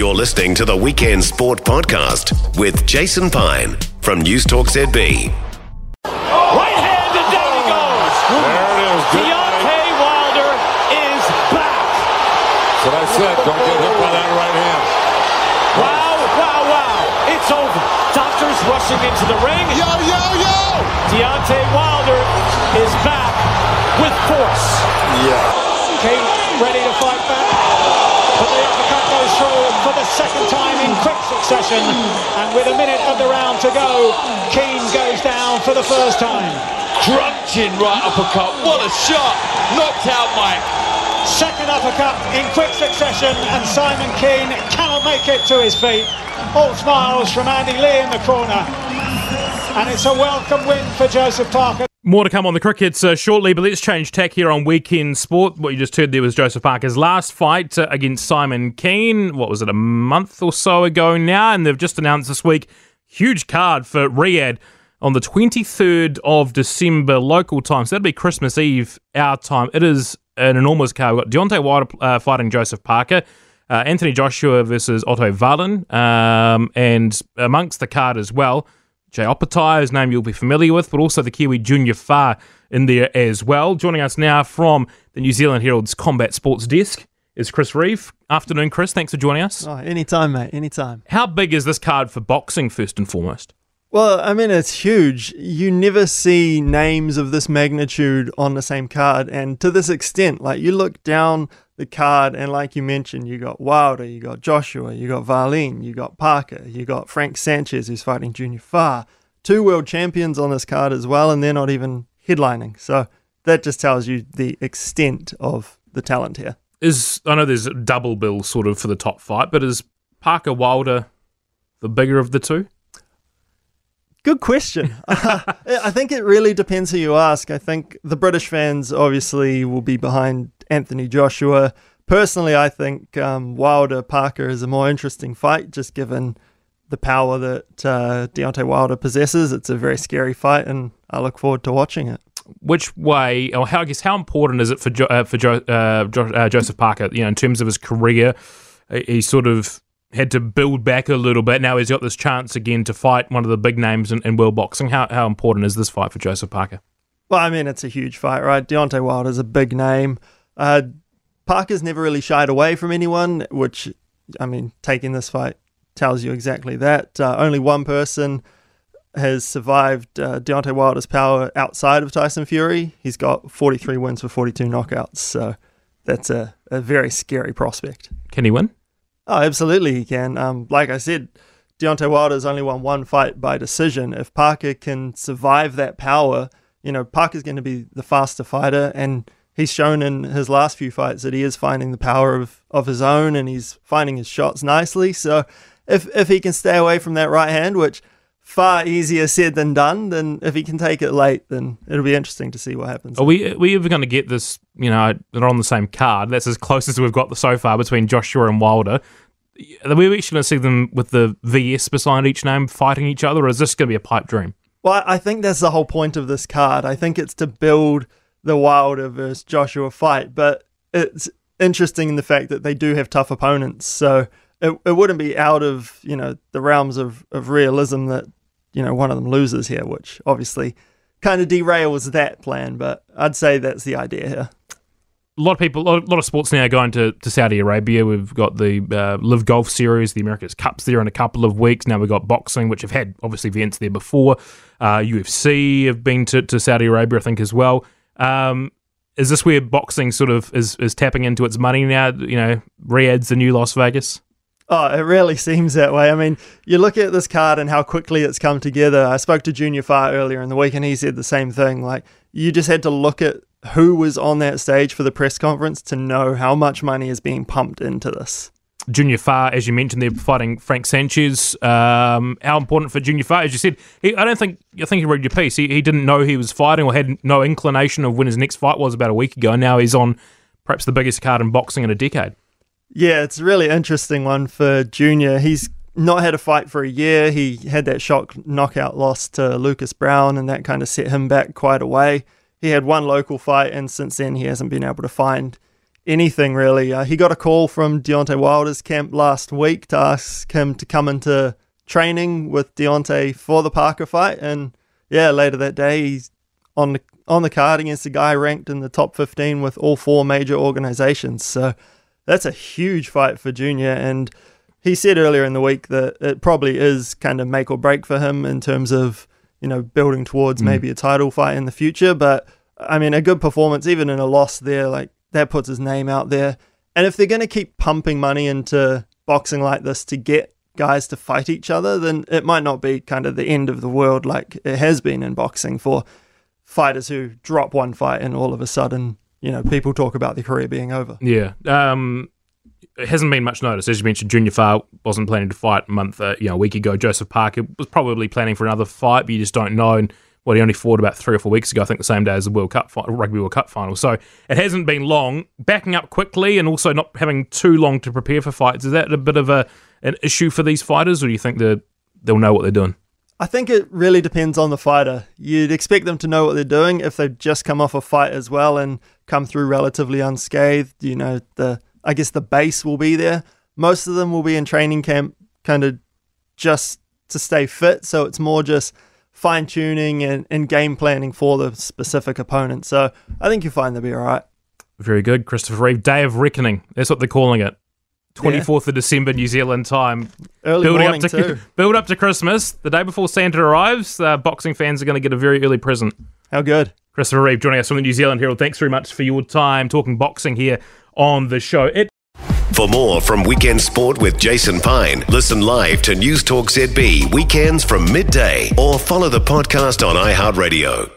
You're listening to the Weekend Sport Podcast with Jason Pine from News Talk ZB. Right hand and down he goes. There it is. Good Deontay Wilder is back. That's what I said. Don't get hit by that right hand. Wow, wow, wow. It's over. Doctors rushing into the ring. Yo, yo, yo! Deontay Wilder is back with force. Yeah. Kean ready to fight back. But the uppercut goes through for the second time in quick succession. And with a minute of the round to go, Kean goes down for the first time. Crunching right uppercut. What a shot. Knocked out Mike. Second uppercut in quick succession, and Simon Kean cannot make it to his feet. All smiles from Andy Lee in the corner. And it's a welcome win for Joseph Parker. More to come on the crickets uh, shortly, but let's change tack here on Weekend Sport. What you just heard there was Joseph Parker's last fight uh, against Simon Kean. What was it, a month or so ago now? And they've just announced this week huge card for Riyadh on the 23rd of December local time. So that'll be Christmas Eve, our time. It is an enormous card. We've got Deontay Wilder uh, fighting Joseph Parker. Uh, Anthony Joshua versus Otto Wallin, um, and amongst the card as well, Jai Opetaia, whose name you'll be familiar with, but also the Kiwi Junior Fa in there as well. Joining us now from the New Zealand Herald's Combat Sports Desk is Chris Reive. Afternoon, Chris. Thanks for joining us. Oh, anytime, mate. Anytime. How big is this card for boxing, first and foremost? Well, I mean, it's huge. You never see names of this magnitude on the same card, and to this extent, like you look down the card, and like you mentioned, you got Wilder, you got Joshua, you got Wallin, you got Parker, you got Frank Sanchez, who's fighting Junior Fa. Two world champions on this card as well, and they're not even headlining. So that just tells you the extent of the talent here. Is I know there's a double bill sort of for the top fight, but is Parker Wilder the bigger of the two? Good question. I think it really depends who you ask. I think the British fans obviously will be behind Anthony Joshua. Personally, I think um, Wilder Parker is a more interesting fight, just given the power that uh, Deontay Wilder possesses. It's a very scary fight, and I look forward to watching it. Which way, or how I guess, how important is it for jo- uh, for jo- uh, jo- uh, Joseph Parker? You know, in terms of his career, he sort of had to build back a little bit. Now he's got this chance again to fight one of the big names in, in world boxing. How how important is this fight for Joseph Parker? Well, I mean, it's a huge fight, right? Deontay Wilder's a big name. Uh, Parker's never really shied away from anyone, which, I mean, taking this fight tells you exactly that. Uh, only one person has survived uh, Deontay Wilder's power outside of Tyson Fury. He's got 43 wins for 42 knockouts, so that's a, a very scary prospect. Can he win? Oh, absolutely, he can. Um, like I said, Deontay Wilder's only won one fight by decision. If Parker can survive that power, you know, Parker's going to be the faster fighter, and he's shown in his last few fights that he is finding the power of, of his own and he's finding his shots nicely. So if if he can stay away from that right hand, which far easier said than done, then if he can take it late, then it'll be interesting to see what happens. Are we are we ever going to get this? You know, they're on the same card. That's as close as we've got so far between Joshua and Wilder. Are we actually going to see them with the VS beside each name fighting each other, or is this going to be a pipe dream? Well, I think that's the whole point of this card. I think it's to build the Wilder versus Joshua fight, but it's interesting in the fact that they do have tough opponents. So it, it wouldn't be out of you know the realms of, of realism that you know one of them loses here, which obviously kind of derails that plan. But I'd say that's the idea here. A lot of people, a lot of sports now going to, to Saudi Arabia. We've got the uh, LIV Golf Series, the America's Cups there in a couple of weeks. Now we've got boxing, which have had obviously events there before. Uh, UFC have been to, to Saudi Arabia, I think, as well. Um, is this where boxing sort of is, is tapping into its money now? You know, Riyadh's the new Las Vegas. Oh, it really seems that way. I mean, you look at this card and how quickly it's come together. I spoke to Junior Fa earlier in the week and he said the same thing. Like, you just had to look at who was on that stage for the press conference to know how much money is being pumped into this. Junior Fa, as you mentioned, they're fighting Frank Sanchez. Um, how important for Junior Fa? As you said, he, I don't think I think you read your piece. He, he didn't know he was fighting or had no inclination of when his next fight was about a week ago. Now he's on perhaps the biggest card in boxing in a decade. Yeah, it's a really interesting one for Junior. He's not had a fight for a year. He had that shock knockout loss to Lucas Browne, and that kind of set him back quite a way. He had one local fight, and since then he hasn't been able to find anything really. Uh, he got a call from Deontay Wilder's camp last week to ask him to come into training with Deontay for the Parker fight, and yeah, later that day he's on the on the card against a guy ranked in the top 15 with all four major organizations. So that's a huge fight for Junior, and he said earlier in the week that it probably is kind of make or break for him in terms of you know building towards mm. maybe a title fight in the future, but. I mean, a good performance, even in a loss there, like that puts his name out there. And if they're going to keep pumping money into boxing like this to get guys to fight each other, then it might not be kind of the end of the world like it has been in boxing for fighters who drop one fight and all of a sudden, you know, people talk about their career being over. Yeah. Um, it hasn't been much notice. As you mentioned, Junior Fa wasn't planning to fight a month, uh, you know, a week ago. Joseph Parker was probably planning for another fight, but you just don't know. And what he only fought about three or four weeks ago, I think the same day as the World Cup Rugby World Cup final. So it hasn't been long. Backing up quickly and also not having too long to prepare for fights is that a bit of a an issue for these fighters, or do you think they'll know what they're doing? I think it really depends on the fighter. You'd expect them to know what they're doing if they've just come off a fight as well and come through relatively unscathed. You know, the I guess the base will be there. Most of them will be in training camp, kind of just to stay fit. So it's more just fine tuning and, and game planning for the specific opponent. So I think you'll find they'll be all right. Very good, Christopher Reive. Day of Reckoning. That's what they're calling it. 24th yeah. of December, New Zealand time. Early building up to, too. Build up to Christmas. The day before Santa arrives, uh, boxing fans are going to get a very early present. How good. Christopher Reive joining us from the New Zealand Herald. Thanks very much for your time talking boxing here on the show. It for more from Weekend Sport with Jason Pine, listen live to News Talk ZB weekends from midday or follow the podcast on iHeartRadio.